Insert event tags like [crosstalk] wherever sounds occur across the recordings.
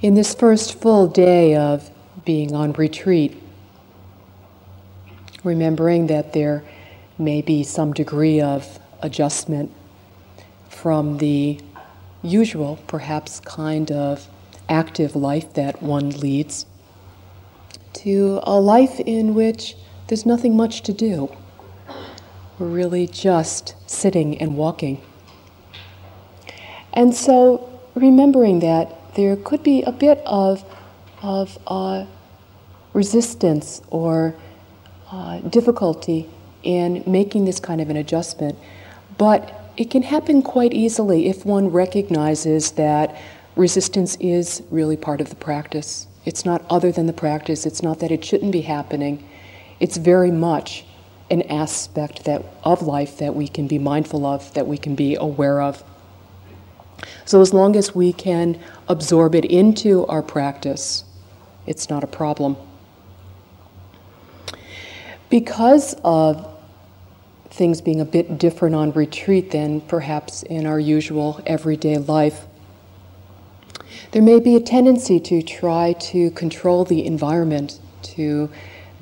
In this first full day of being on retreat, remembering that there may be some degree of adjustment from the usual, perhaps, kind of active life that one leads to a life in which there's nothing much to do. We're really just sitting and walking. And so, remembering that there could be a bit of, of uh, resistance or uh, difficulty in making this kind of an adjustment. But it can happen quite easily if one recognizes that resistance is really part of the practice. It's not other than the practice, it's not that it shouldn't be happening. It's very much an aspect that, of life that we can be mindful of, that we can be aware of. So, as long as we can absorb it into our practice, it's not a problem. Because of things being a bit different on retreat than perhaps in our usual everyday life, there may be a tendency to try to control the environment, to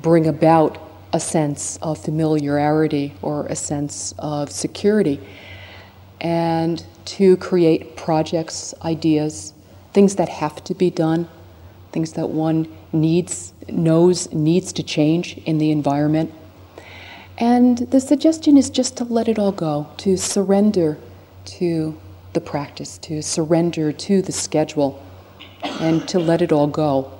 bring about a sense of familiarity or a sense of security, and to create projects, ideas, things that have to be done, things that one needs, knows needs to change in the environment. And the suggestion is just to let it all go, to surrender to the practice, to surrender to the schedule, and to let it all go.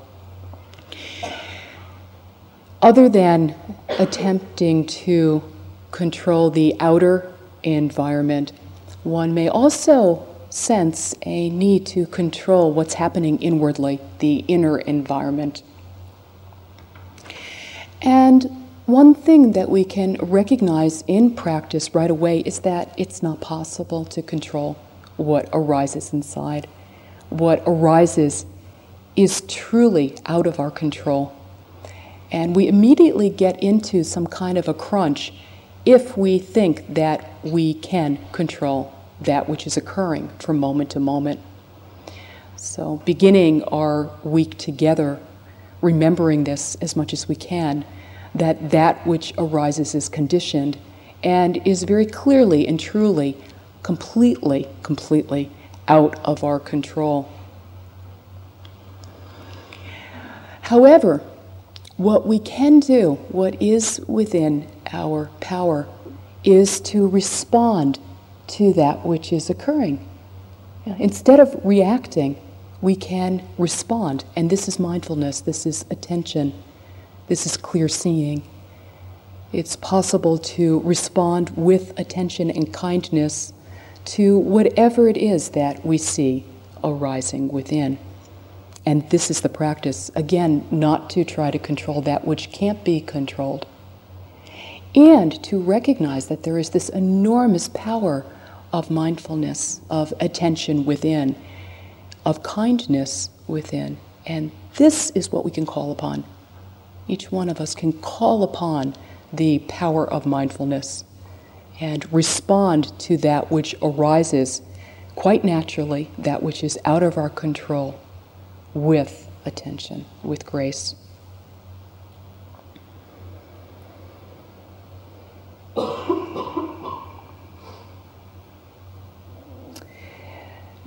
Other than attempting to control the outer environment, one may also sense a need to control what's happening inwardly, the inner environment. And one thing that we can recognize in practice right away is that it's not possible to control what arises inside. What arises is truly out of our control. And we immediately get into some kind of a crunch if we think that we can control that which is occurring from moment to moment. So, beginning our week together, remembering this as much as we can, that that which arises is conditioned and is very clearly and truly, completely, completely out of our control. However, what we can do, what is within our power, is to respond to that which is occurring. Instead of reacting, we can respond. And this is mindfulness, this is attention, this is clear seeing. It's possible to respond with attention and kindness to whatever it is that we see arising within. And this is the practice, again, not to try to control that which can't be controlled. And to recognize that there is this enormous power of mindfulness, of attention within, of kindness within. And this is what we can call upon. Each one of us can call upon the power of mindfulness and respond to that which arises quite naturally, that which is out of our control, with attention, with grace.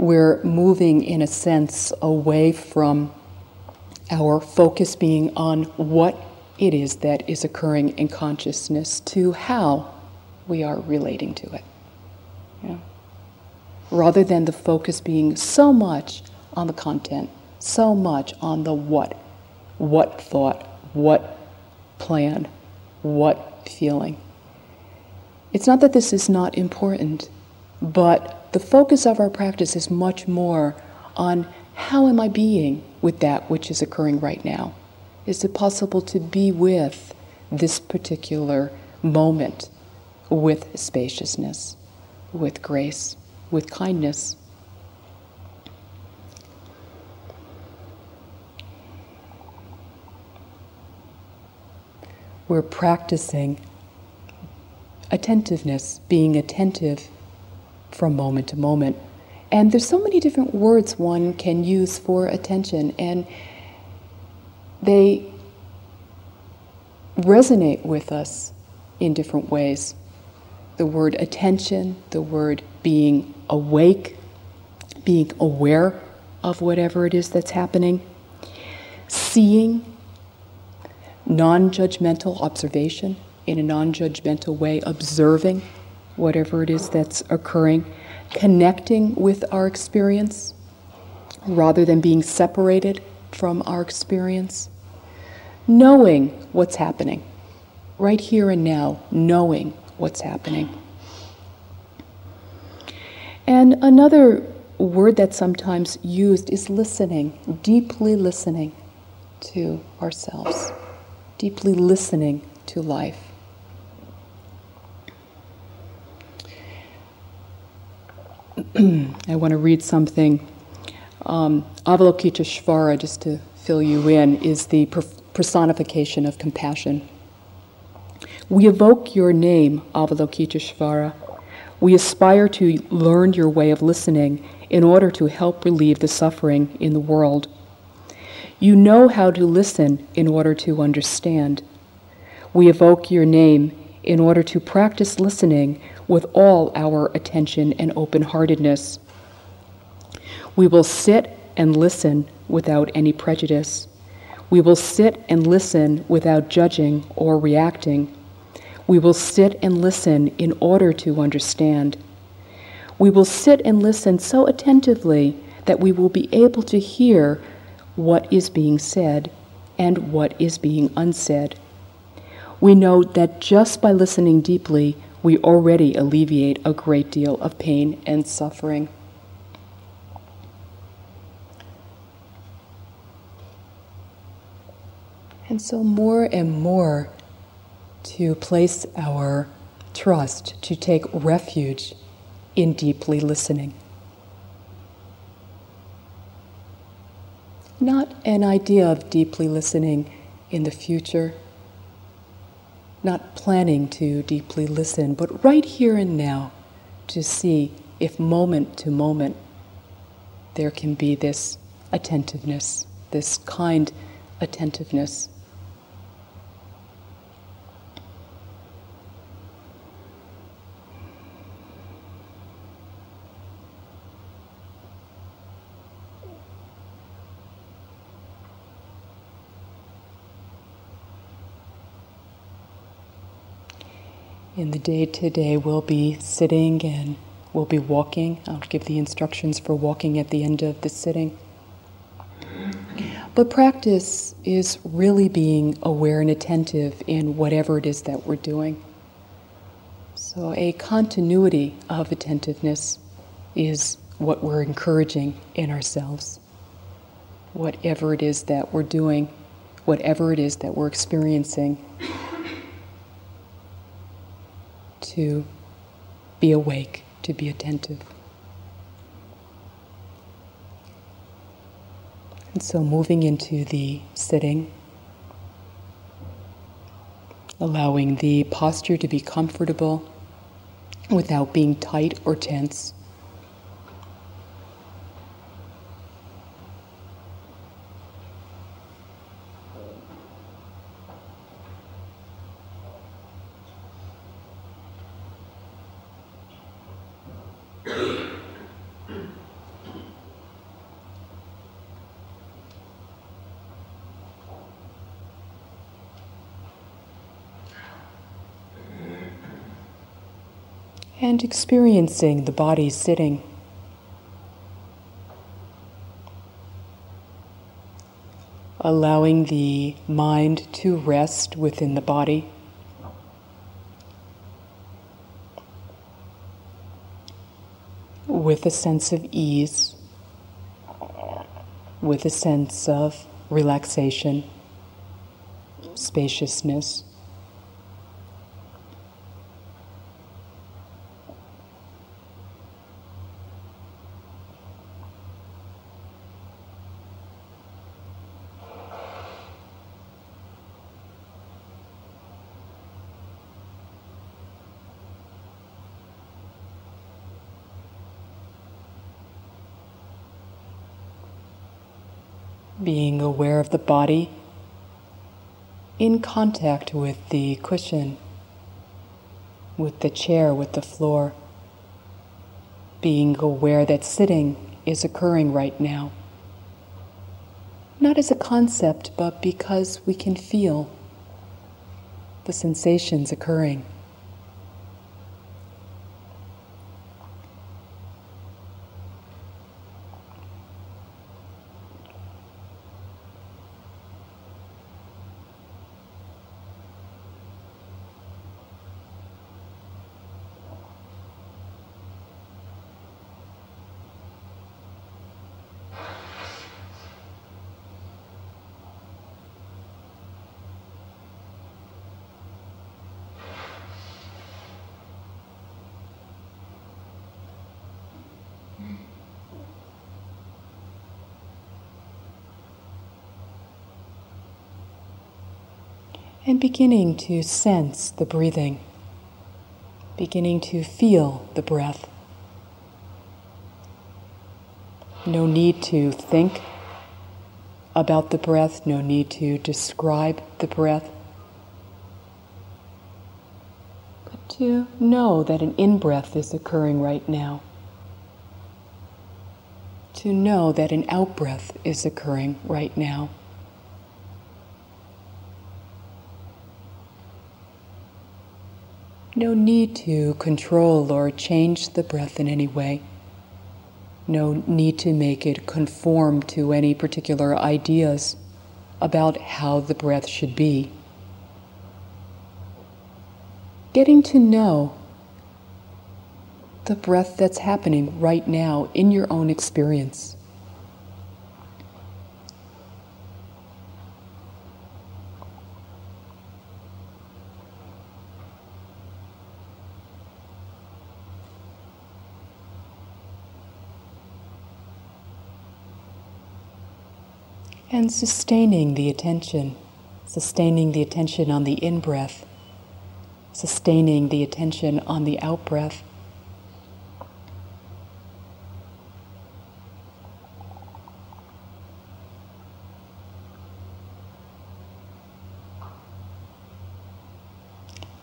We're moving, in a sense, away from our focus being on what it is that is occurring in consciousness to how we are relating to it. Yeah. Rather than the focus being so much on the content, so much on the what, what thought, what plan, what feeling. It's not that this is not important, but the focus of our practice is much more on how am I being with that which is occurring right now? Is it possible to be with this particular moment with spaciousness, with grace, with kindness? We're practicing attentiveness, being attentive from moment to moment. And there's so many different words one can use for attention, and they resonate with us in different ways. The word attention, the word being awake, being aware of whatever it is that's happening, seeing, non judgmental observation in a non judgmental way, observing whatever it is that's occurring, connecting with our experience rather than being separated from our experience, knowing what's happening, right here and now, knowing what's happening. And another word that's sometimes used is listening, deeply listening to ourselves, deeply listening to life. I want to read something. Um, Avalokiteshvara, just to fill you in, is the personification of compassion. We evoke your name, Avalokiteshvara. We aspire to learn your way of listening in order to help relieve the suffering in the world. You know how to listen in order to understand. We evoke your name in order to practice listening with all our attention and open heartedness. We will sit and listen without any prejudice. We will sit and listen without judging or reacting. We will sit and listen in order to understand. We will sit and listen so attentively that we will be able to hear what is being said and what is being unsaid. We know that just by listening deeply, we already alleviate a great deal of pain and suffering. And so, more and more, to place our trust, to take refuge in deeply listening. Not an idea of deeply listening in the future not planning to deeply listen, but right here and now to see if moment to moment there can be this attentiveness, this kind attentiveness. Day to day, we'll be sitting and we'll be walking. I'll give the instructions for walking at the end of the sitting. But practice is really being aware and attentive in whatever it is that we're doing. So, a continuity of attentiveness is what we're encouraging in ourselves. Whatever it is that we're doing, whatever it is that we're experiencing, to be awake, to be attentive. And so moving into the sitting, allowing the posture to be comfortable without being tight or tense. And experiencing the body sitting. Allowing the mind to rest within the body. With a sense of ease, with a sense of relaxation, spaciousness. The body in contact with the cushion, with the chair, with the floor, being aware that sitting is occurring right now. Not as a concept, but because we can feel the sensations occurring. And beginning to sense the breathing, beginning to feel the breath. No need to think about the breath, no need to describe the breath, but to know that an in breath is occurring right now. To know that an out breath is occurring right now. No need to control or change the breath in any way. No need to make it conform to any particular ideas about how the breath should be. Getting to know the breath that's happening right now in your own experience. And sustaining the attention, sustaining the attention on the in breath, sustaining the attention on the out breath.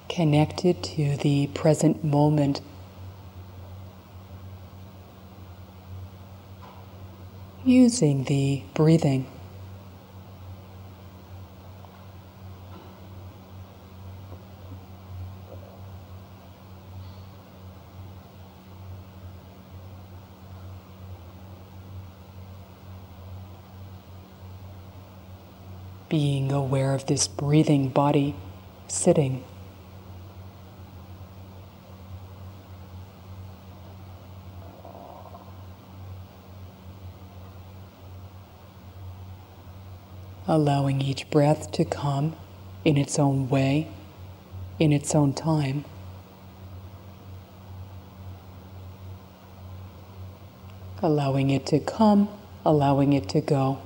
Connected to the present moment using the breathing. Being aware of this breathing body sitting. Allowing each breath to come in its own way, in its own time. Allowing it to come, allowing it to go.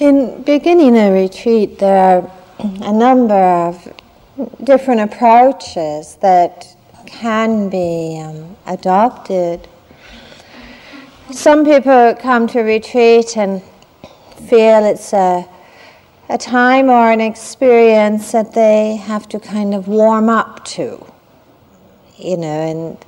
In beginning a retreat, there are a number of different approaches that can be um, adopted. Some people come to retreat and feel it's a, a time or an experience that they have to kind of warm up to, you know, and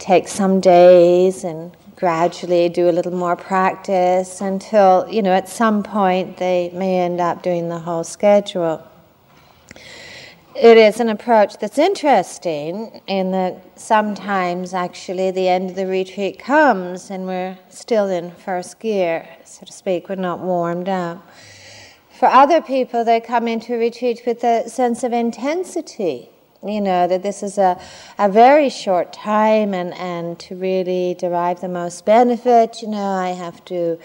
take some days and gradually do a little more practice until, you know, at some point they may end up doing the whole schedule. It is an approach that's interesting in that sometimes actually the end of the retreat comes and we're still in first gear, so to speak, we're not warmed up. For other people, they come into retreat with a sense of intensity you know, that this is a, a very short time and, and to really derive the most benefit, you know, I have to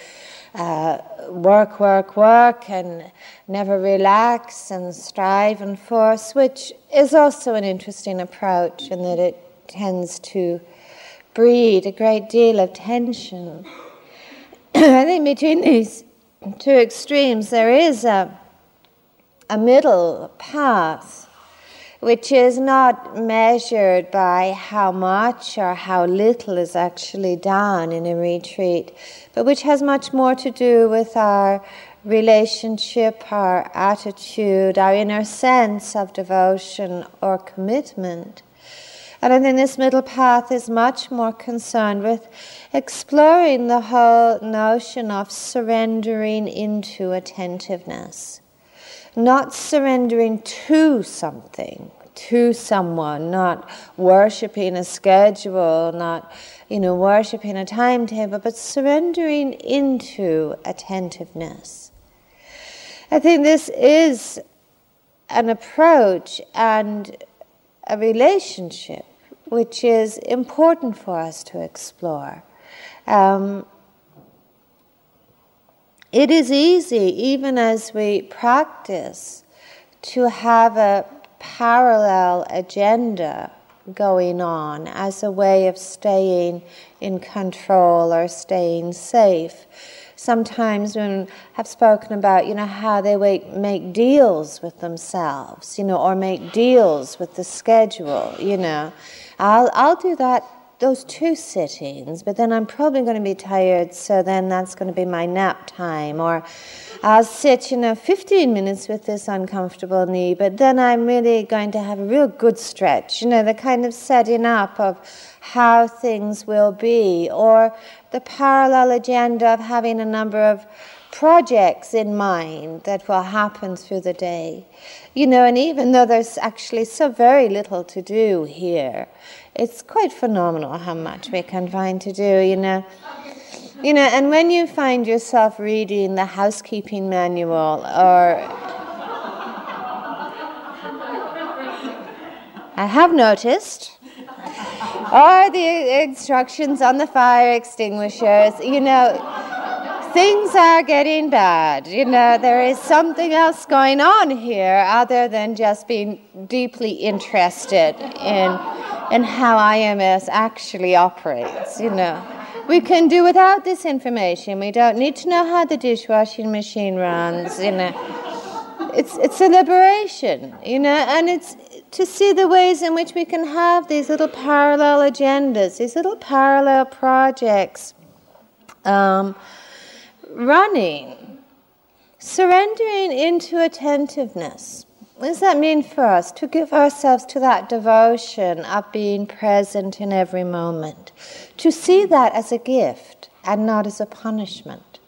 uh, work, work, work and never relax and strive and force, which is also an interesting approach in that it tends to breed a great deal of tension. [clears throat] I think between these two extremes there is a, a middle path which is not measured by how much or how little is actually done in a retreat, but which has much more to do with our relationship, our attitude, our inner sense of devotion or commitment. And I think this middle path is much more concerned with exploring the whole notion of surrendering into attentiveness not surrendering to something, to someone, not worshipping a schedule, not, you know, worshipping a timetable, but surrendering into attentiveness. I think this is an approach and a relationship which is important for us to explore. Um, it is easy, even as we practice, to have a parallel agenda going on as a way of staying in control or staying safe. Sometimes when have spoken about, you know, how they make deals with themselves, you know, or make deals with the schedule, you know. I'll I'll do that those two sittings, but then I'm probably going to be tired, so then that's going to be my nap time. Or I'll sit, you know, 15 minutes with this uncomfortable knee, but then I'm really going to have a real good stretch, you know, the kind of setting up of how things will be, or the parallel agenda of having a number of projects in mind that will happen through the day. You know, and even though there's actually so very little to do here, it's quite phenomenal how much we can find to do, you know. You know, and when you find yourself reading the housekeeping manual or I have noticed or the instructions on the fire extinguishers, you know, things are getting bad. You know, there is something else going on here other than just being deeply interested in and how IMS actually operates, you know. We can do without this information. We don't need to know how the dishwashing machine runs, you know. It's, it's a liberation, you know, and it's to see the ways in which we can have these little parallel agendas, these little parallel projects um, running, surrendering into attentiveness what does that mean for us? To give ourselves to that devotion of being present in every moment. To see that as a gift and not as a punishment.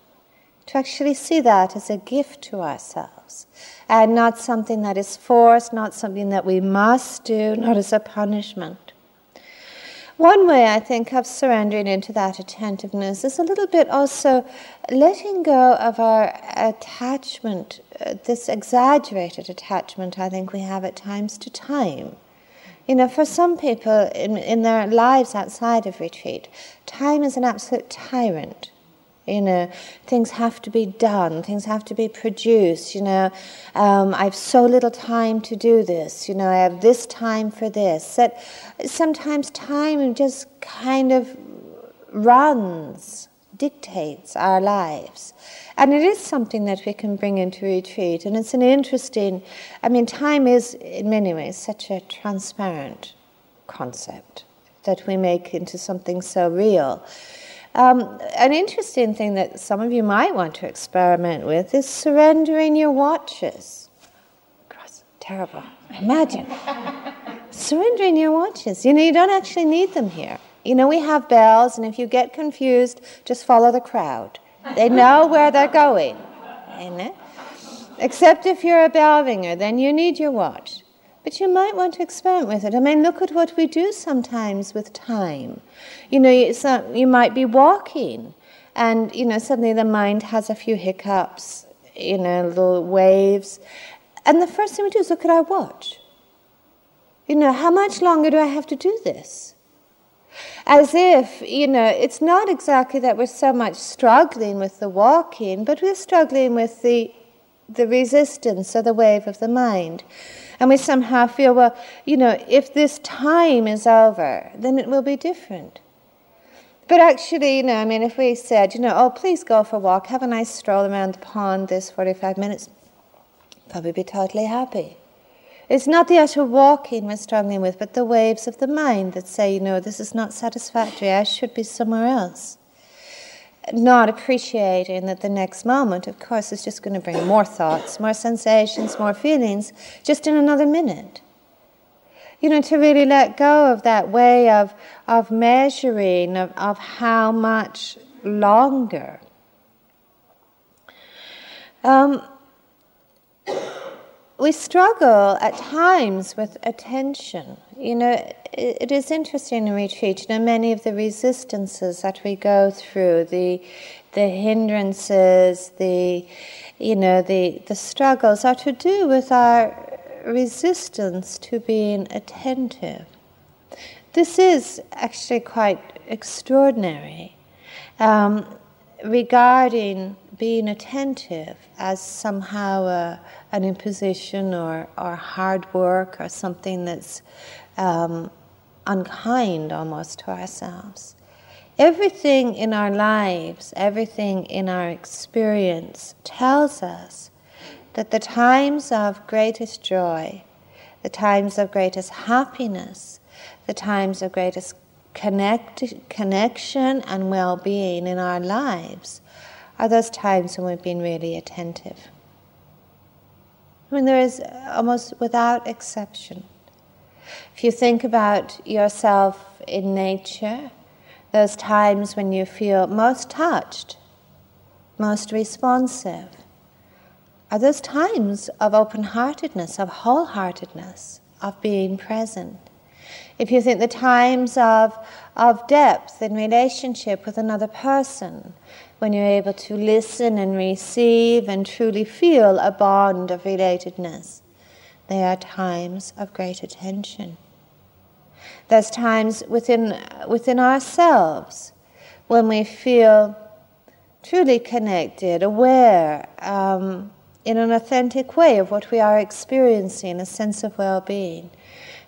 To actually see that as a gift to ourselves and not something that is forced, not something that we must do, not as a punishment. One way I think of surrendering into that attentiveness is a little bit also letting go of our attachment, uh, this exaggerated attachment I think we have at times to time. You know, for some people in, in their lives outside of retreat, time is an absolute tyrant. You know, things have to be done, things have to be produced. You know, um, I have so little time to do this. You know, I have this time for this. That sometimes time just kind of runs dictates our lives. And it is something that we can bring into retreat. And it's an interesting, I mean, time is in many ways such a transparent concept that we make into something so real. Um, an interesting thing that some of you might want to experiment with is surrendering your watches. Gross, terrible. Imagine [laughs] surrendering your watches. You know, you don't actually need them here. You know, we have bells, and if you get confused, just follow the crowd. They know where they're going. Except if you're a bell ringer, then you need your watch. But you might want to experiment with it. I mean, look at what we do sometimes with time. You know, you might be walking, and you know, suddenly the mind has a few hiccups, you know, little waves, and the first thing we do is look at our watch. You know, how much longer do I have to do this? As if, you know, it's not exactly that we're so much struggling with the walking, but we're struggling with the, the resistance or the wave of the mind. And we somehow feel, well, you know, if this time is over, then it will be different. But actually, you know, I mean, if we said, you know, oh, please go for a walk, have a nice stroll around the pond this 45 minutes, probably be totally happy. It's not the actual walking we're struggling with, but the waves of the mind that say, you know, this is not satisfactory, I should be somewhere else. Not appreciating that the next moment, of course, is just going to bring more thoughts, more sensations, more feelings, just in another minute. You know, to really let go of that way of, of measuring, of, of how much longer. Um, we struggle at times with attention. You know, it, is interesting in retreat. You know, many of the resistances that we go through, the the hindrances, the you know, the the struggles are to do with our resistance to being attentive. This is actually quite extraordinary. Um, regarding being attentive as somehow a, an imposition or, or hard work or something that's um, unkind almost to ourselves. Everything in our lives, everything in our experience tells us that the times of greatest joy, the times of greatest happiness, the times of greatest connect, connection and well being in our lives are those times when we've been really attentive. I mean, there is almost without exception. If you think about yourself in nature, those times when you feel most touched, most responsive, are those times of open heartedness, of wholeheartedness, of being present. If you think the times of, of depth in relationship with another person, when you're able to listen and receive and truly feel a bond of relatedness. They are times of great attention. There's times within, within ourselves when we feel truly connected, aware, um, in an authentic way of what we are experiencing, a sense of well being.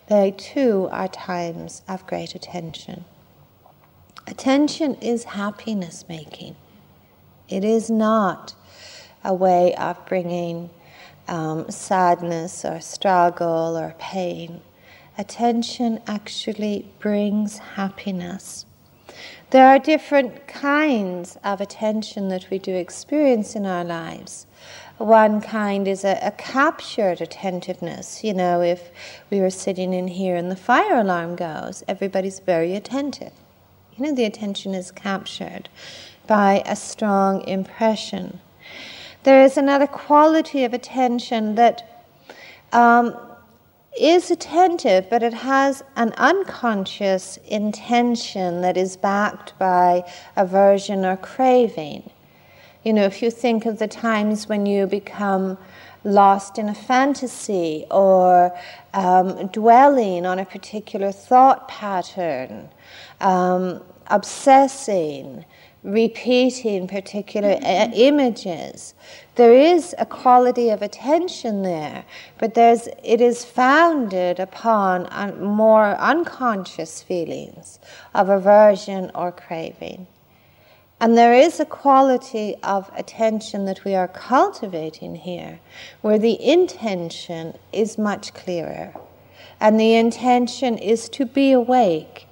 They too are times of great attention. Attention is happiness making. It is not a way of bringing um, sadness or struggle or pain. Attention actually brings happiness. There are different kinds of attention that we do experience in our lives. One kind is a, a, captured attentiveness. You know, if we were sitting in here and the fire alarm goes, everybody's very attentive. You know, the attention is captured by a strong impression. There is another quality of attention that um, is attentive, but it has an unconscious intention that is backed by aversion or craving. You know, if you think of the times when you become lost in a fantasy or um, dwelling on a particular thought pattern, um, obsessing, repeating particular uh, images. There is a quality of attention there, but there's, it is founded upon un, more unconscious feelings of aversion or craving. And there is a quality of attention that we are cultivating here where the intention is much clearer. And the intention is to be awake,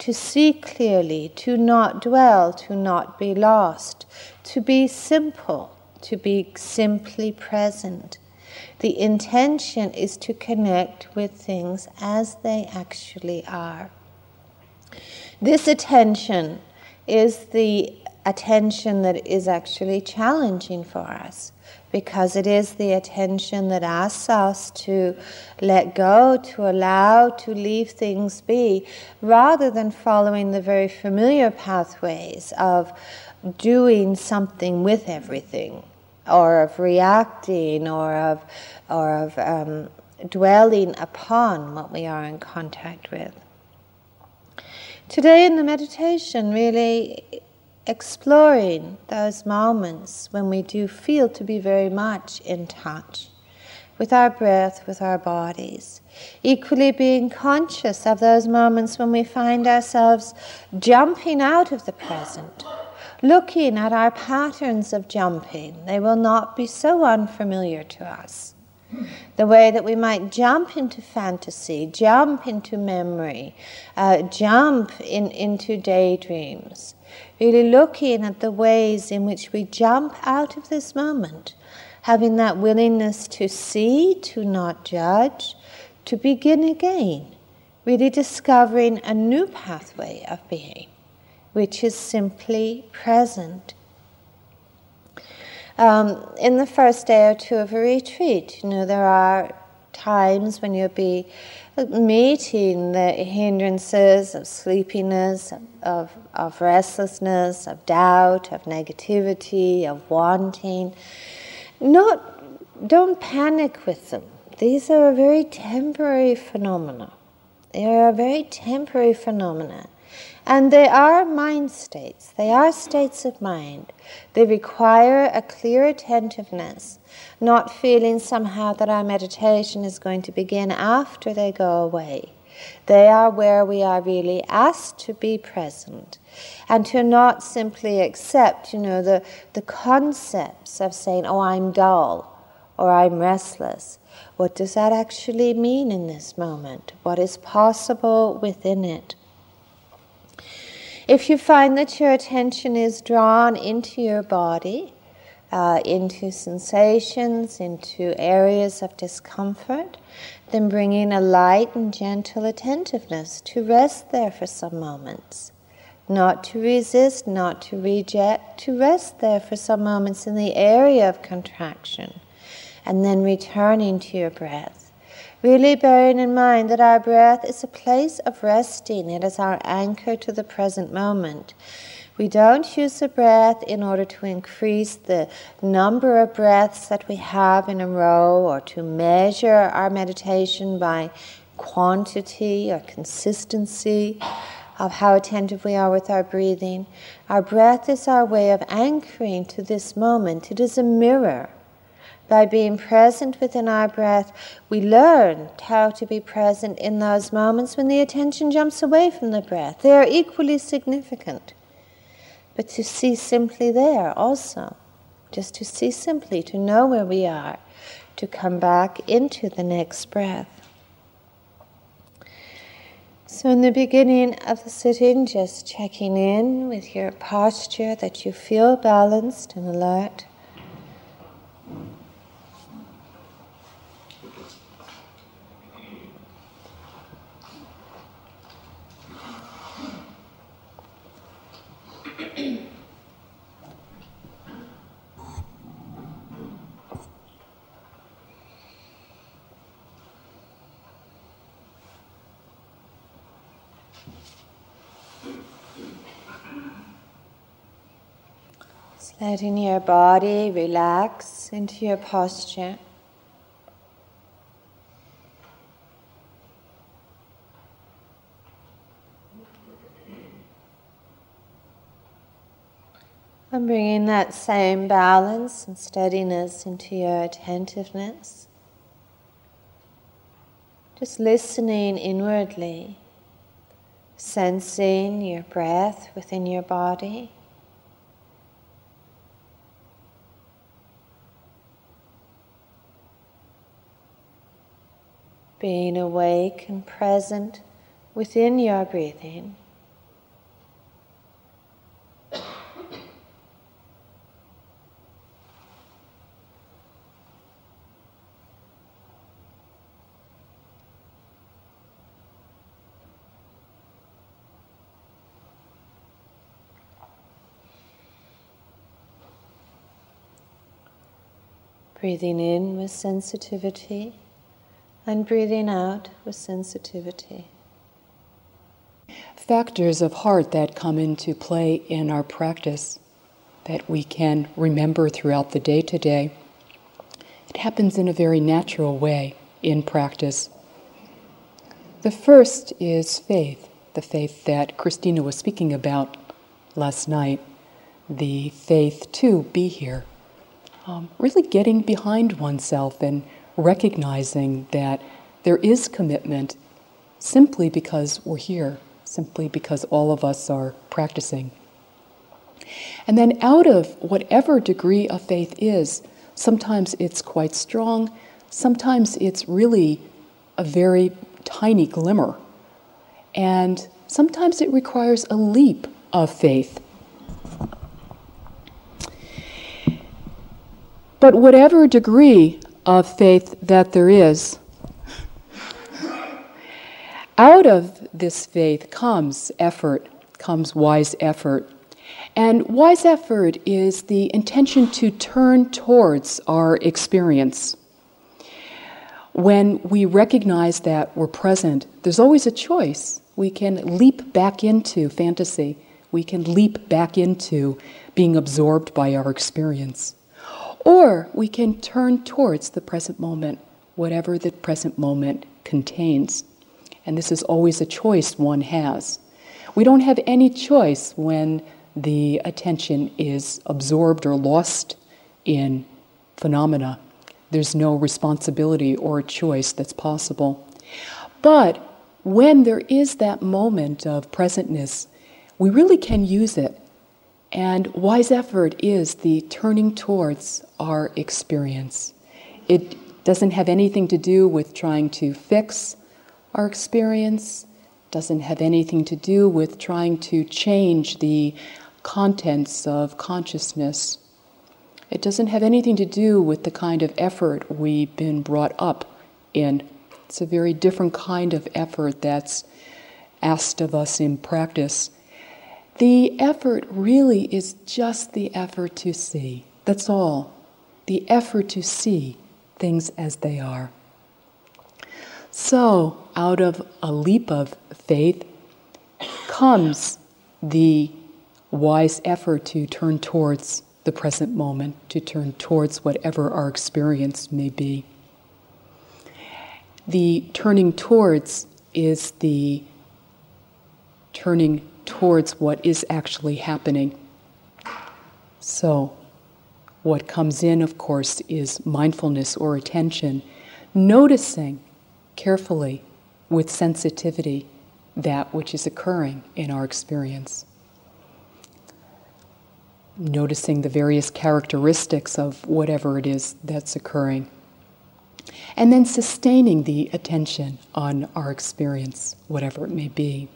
to see clearly, to not dwell, to not be lost, to be simple, to be simply present. The intention is to connect with things as they actually are. This attention is the attention that is actually challenging for us because it is the attention that asks us to let go, to allow, to leave things be, rather than following the very familiar pathways of doing something with everything, or of reacting, or of, or of um, dwelling upon what we are in contact with. Today in the meditation, really exploring those moments when we do feel to be very much in touch with our breath, with our bodies. Equally being conscious of those moments when we find ourselves jumping out of the present, looking at our patterns of jumping. They will not be so unfamiliar to us. The way that we might jump into fantasy, jump into memory, uh, jump in, into daydreams really looking at the ways in which we jump out of this moment, having that willingness to see, to not judge, to begin again, really discovering a new pathway of being, which is simply present. Um, in the first day or two of a retreat, you know, there are times when you'll be uh, meeting the hindrances of sleepiness, of, of restlessness, of doubt, of negativity, of wanting. Not, don't panic with them. These are very temporary phenomena. They are very temporary phenomena. And they are mind states. They are states of mind. They require a clear attentiveness not feeling somehow that our meditation is going to begin after they go away. They are where we are really asked to be present and to not simply accept, you know, the, the concepts of saying, oh, I'm dull or I'm restless. What does that actually mean in this moment? What is possible within it? If you find that your attention is drawn into your body, uh, into sensations, into areas of discomfort, then bringing a light and gentle attentiveness to rest there for some moments. Not to resist, not to reject, to rest there for some moments in the area of contraction, and then returning to your breath. Really bearing in mind that our breath is a place of resting, it is our anchor to the present moment. We don't use the breath in order to increase the number of breaths that we have in a row or to measure our meditation by quantity or consistency of how attentive we are with our breathing. Our breath is our way of anchoring to this moment. It is a mirror. By being present within our breath, we learn how to be present in those moments when the attention jumps away from the breath. They are equally significant but to see simply there also. Just to see simply, to know where we are, to come back into the next breath. So, in the beginning of the sitting, just checking in with your posture that you feel balanced and alert. Letting your body relax into your posture. And bringing that same balance and steadiness into your attentiveness. Just listening inwardly, sensing your breath within your body being awake and present within your breathing. Breathing in with sensitivity and breathing out with sensitivity. Factors of heart that come into play in our practice that we can remember throughout the day to day. It happens in a very natural way in practice. The first is faith, the faith that Christina was speaking about last night, the faith to be here um, really getting behind oneself and recognizing that there is commitment simply because we're here, simply because all of us are practicing. And then, out of whatever degree of faith is, sometimes it's quite strong, sometimes it's really a very tiny glimmer, and sometimes it requires a leap of faith. But whatever degree of faith that there is, out of this faith comes effort, comes wise effort. And wise effort is the intention to turn towards our experience. When we recognize that we're present, there's always a choice. We can leap back into fantasy, we can leap back into being absorbed by our experience. Or we can turn towards the present moment, whatever the present moment contains. And this is always a choice one has. We don't have any choice when the attention is absorbed or lost in phenomena. There's no responsibility or choice that's possible. But when there is that moment of presentness, we really can use it and wise effort is the turning towards our experience. It doesn't have anything to do with trying to fix our experience, doesn't have anything to do with trying to change the contents of consciousness. It doesn't have anything to do with the kind of effort we've been brought up in. It's a very different kind of effort that's asked of us in practice. The effort really is just the effort to see. That's all. The effort to see things as they are. So, out of a leap of faith comes the wise effort to turn towards the present moment, to turn towards whatever our experience may be. The turning towards is the turning towards what is actually happening. So, what comes in, of course, is mindfulness or attention, noticing carefully with sensitivity that which is occurring in our experience. Noticing the various characteristics of whatever it is that's occurring. And then sustaining the attention on our experience, whatever it may be.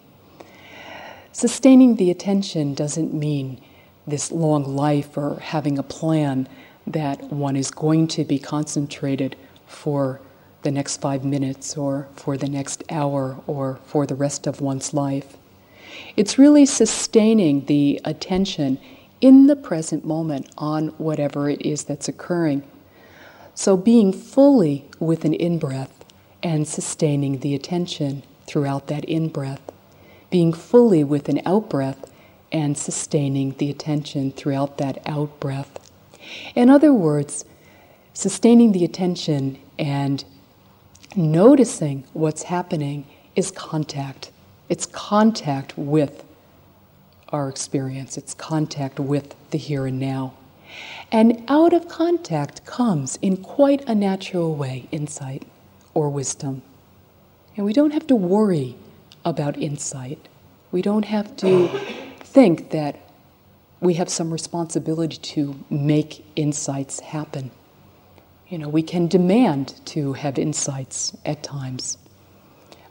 Sustaining the attention doesn't mean this long life or having a plan that one is going to be concentrated for the next five minutes or for the next hour or for the rest of one's life. It's really sustaining the attention in the present moment on whatever it is that's occurring. So being fully with an in breath and sustaining the attention throughout that in breath being fully with an out breath and sustaining the attention throughout that out breath. In other words, sustaining the attention and noticing what's happening is contact. It's contact with our experience, it's contact with the here and now. And out of contact comes, in quite a natural way, insight or wisdom. And we don't have to worry about insight. We don't have to think that we have some responsibility to make insights happen. You know, we can demand to have insights at times,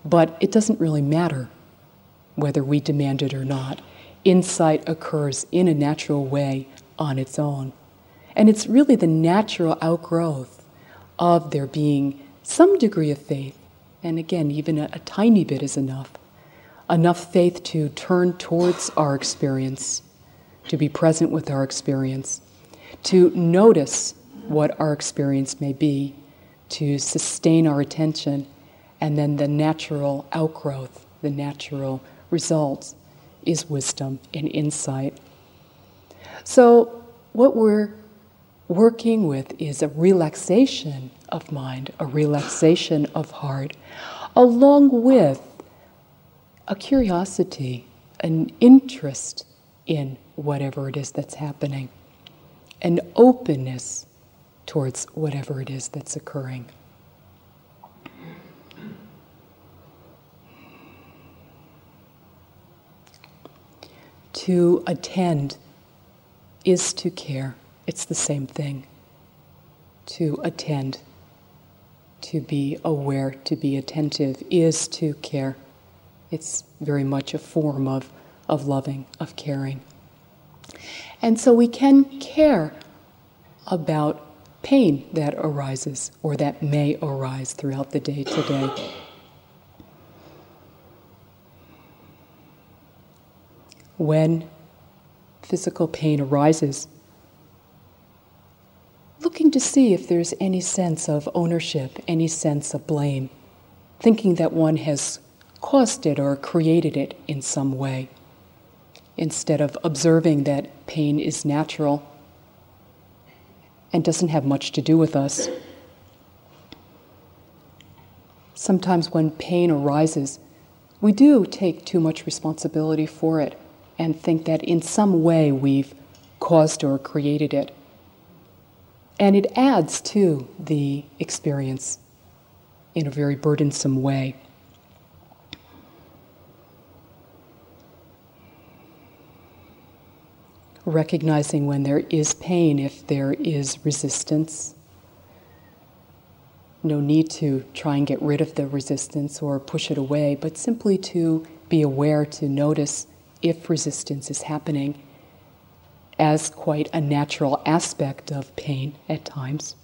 but it doesn't really matter whether we demand it or not. Insight occurs in a natural way on its own. And it's really the natural outgrowth of there being some degree of faith. And again, even a, a tiny bit is enough. Enough faith to turn towards our experience, to be present with our experience, to notice what our experience may be, to sustain our attention, and then the natural outgrowth, the natural results is wisdom and insight. So, what we're working with is a relaxation of mind, a relaxation of heart, along with a curiosity, an interest in whatever it is that's happening, an openness towards whatever it is that's occurring. To attend is to care. It's the same thing. To attend, to be aware, to be attentive is to care. It's very much a form of, of loving, of caring. And so we can care about pain that arises or that may arise throughout the day today. When physical pain arises, looking to see if there's any sense of ownership, any sense of blame, thinking that one has caused it or created it in some way, instead of observing that pain is natural and doesn't have much to do with us. Sometimes when pain arises, we do take too much responsibility for it and think that in some way we've caused or created it. And it adds to the experience in a very burdensome way. Recognizing when there is pain, if there is resistance. No need to try and get rid of the resistance or push it away, but simply to be aware, to notice if resistance is happening as quite a natural aspect of pain at times.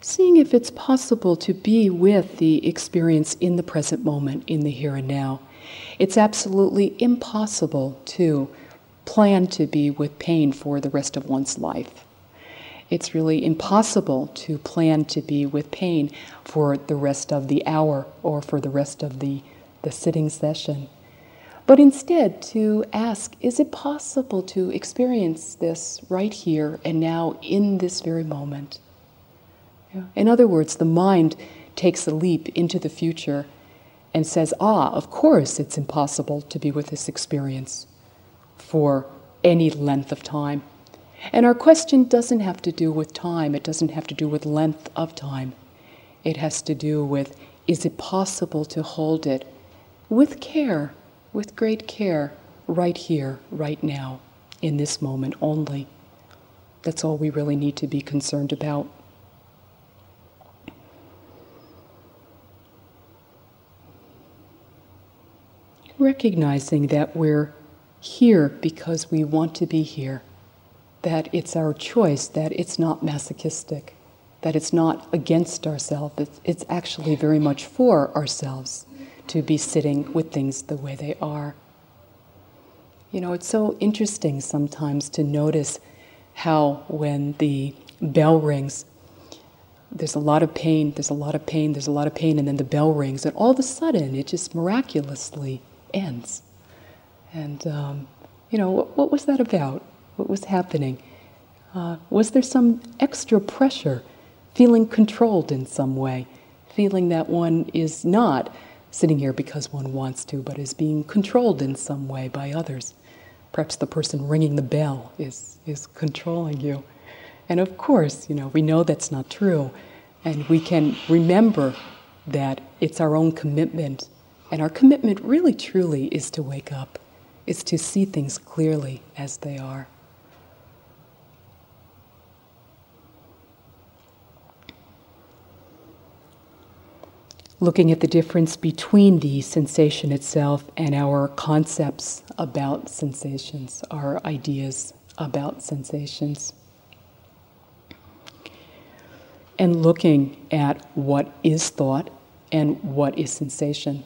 Seeing if it's possible to be with the experience in the present moment, in the here and now. It's absolutely impossible to plan to be with pain for the rest of one's life. It's really impossible to plan to be with pain for the rest of the hour or for the rest of the, the sitting session. But instead, to ask, is it possible to experience this right here and now in this very moment? In other words, the mind takes a leap into the future and says, ah, of course it's impossible to be with this experience for any length of time. And our question doesn't have to do with time, it doesn't have to do with length of time. It has to do with is it possible to hold it with care, with great care, right here, right now, in this moment only? That's all we really need to be concerned about. Recognizing that we're here because we want to be here that it's our choice, that it's not masochistic, that it's not against ourselves, it's, it's actually very much for ourselves to be sitting with things the way they are. You know, it's so interesting sometimes to notice how when the bell rings, there's a lot of pain, there's a lot of pain, there's a lot of pain, and then the bell rings, and all of a sudden it just miraculously ends. And, um, you know, what, what was that about? What was happening? Uh, was there some extra pressure, feeling controlled in some way, feeling that one is not sitting here because one wants to, but is being controlled in some way by others? Perhaps the person ringing the bell is, is controlling you. And of course, you know, we know that's not true. And we can remember that it's our own commitment. And our commitment really truly is to wake up, is to see things clearly as they are. Looking at the difference between the sensation itself and our concepts about sensations, our ideas about sensations and looking at what is thought and what is sensation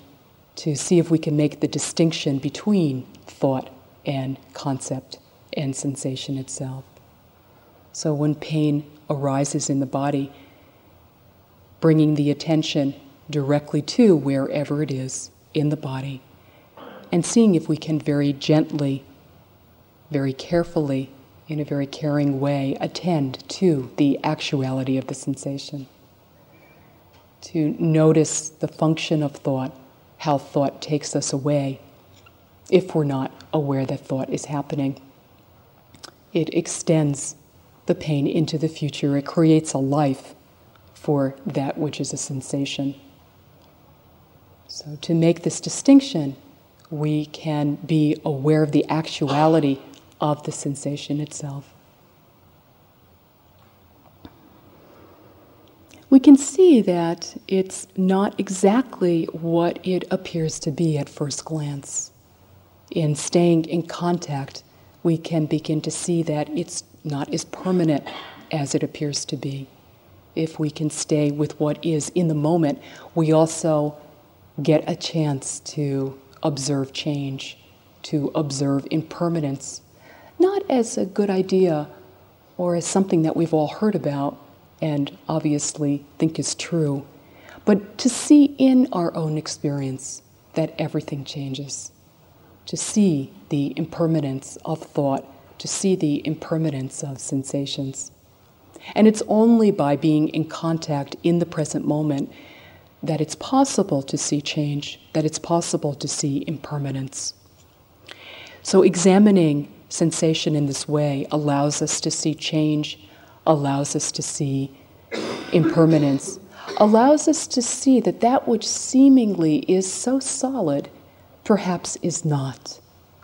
to see if we can make the distinction between thought and concept and sensation itself. So when pain arises in the body, bringing the attention directly to wherever it is in the body and seeing if we can very gently, very carefully, in a very caring way, attend to the actuality of the sensation. To notice the function of thought, how thought takes us away if we're not aware that thought is happening. It extends the pain into the future, it creates a life for that which is a sensation. So, to make this distinction, we can be aware of the actuality of the sensation itself. We can see that it's not exactly what it appears to be at first glance. In staying in contact, we can begin to see that it's not as permanent as it appears to be. If we can stay with what is in the moment, we also get a chance to observe change, to observe impermanence, not as a good idea or as something that we've all heard about and obviously think is true, but to see in our own experience that everything changes, to see the impermanence of thought, to see the impermanence of sensations. And it's only by being in contact in the present moment that it's possible to see change, that it's possible to see impermanence. So, examining sensation in this way allows us to see change, allows us to see impermanence, allows us to see that that which seemingly is so solid perhaps is not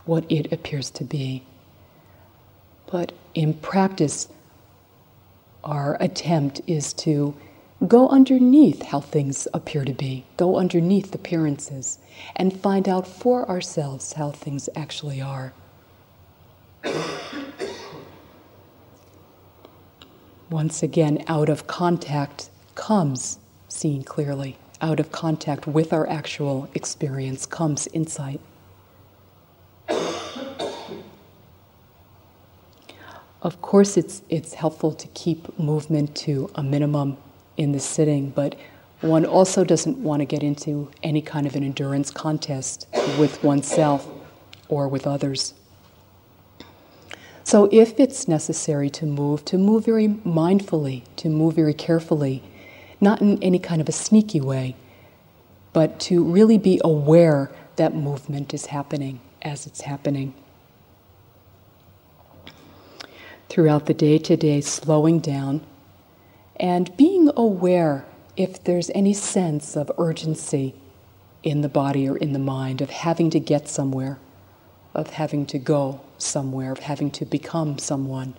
what it appears to be. But in practice, our attempt is to Go underneath how things appear to be, go underneath appearances, and find out for ourselves how things actually are. Once again, out of contact comes seeing clearly. Out of contact with our actual experience comes insight. Of course, it's, it's helpful to keep movement to a minimum in the sitting, but one also doesn't want to get into any kind of an endurance contest with oneself or with others. So, if it's necessary to move, to move very mindfully, to move very carefully, not in any kind of a sneaky way, but to really be aware that movement is happening as it's happening. Throughout the day to day, slowing down and being aware if there's any sense of urgency in the body or in the mind of having to get somewhere, of having to go somewhere, of having to become someone.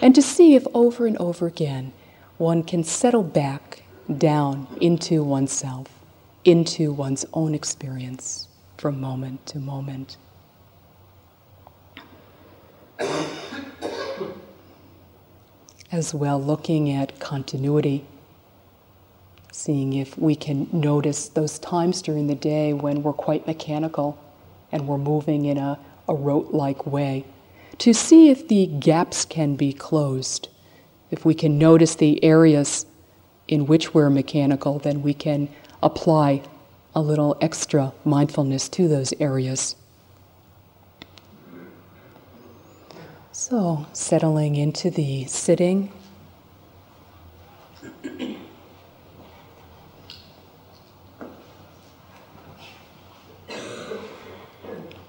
And to see if over and over again one can settle back down into oneself, into one's own experience from moment to moment as well, looking at continuity, seeing if we can notice those times during the day when we're quite mechanical and we're moving in a, a rote like way, to see if the gaps can be closed. If we can notice the areas in which we're mechanical, then we can apply a little extra mindfulness to those areas. So, settling into the sitting.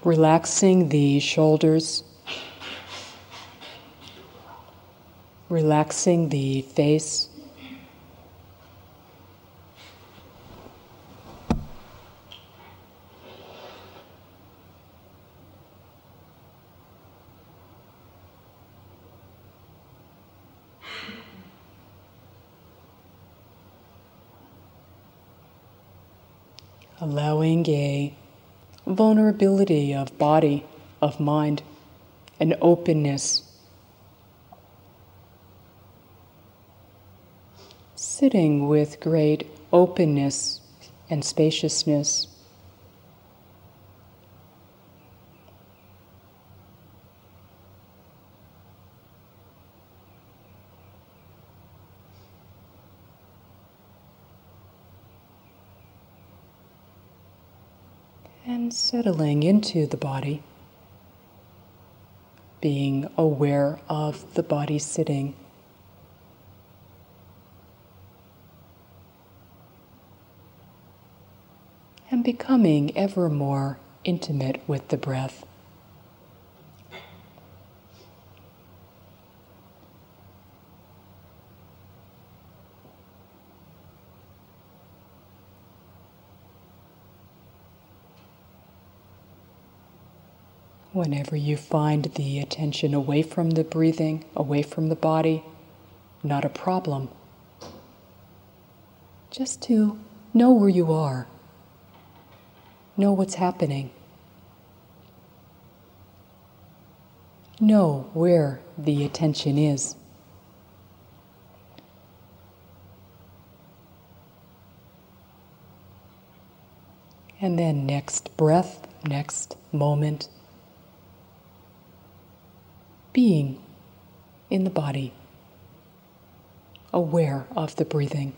Relaxing the shoulders, relaxing the face. allowing a vulnerability of body, of mind, an openness. Sitting with great openness and spaciousness. Settling into the body, being aware of the body sitting. And becoming ever more intimate with the breath. Whenever you find the attention away from the breathing, away from the body, not a problem. Just to know where you are, know what's happening, know where the attention is. And then next breath, next moment being in the body, aware of the breathing.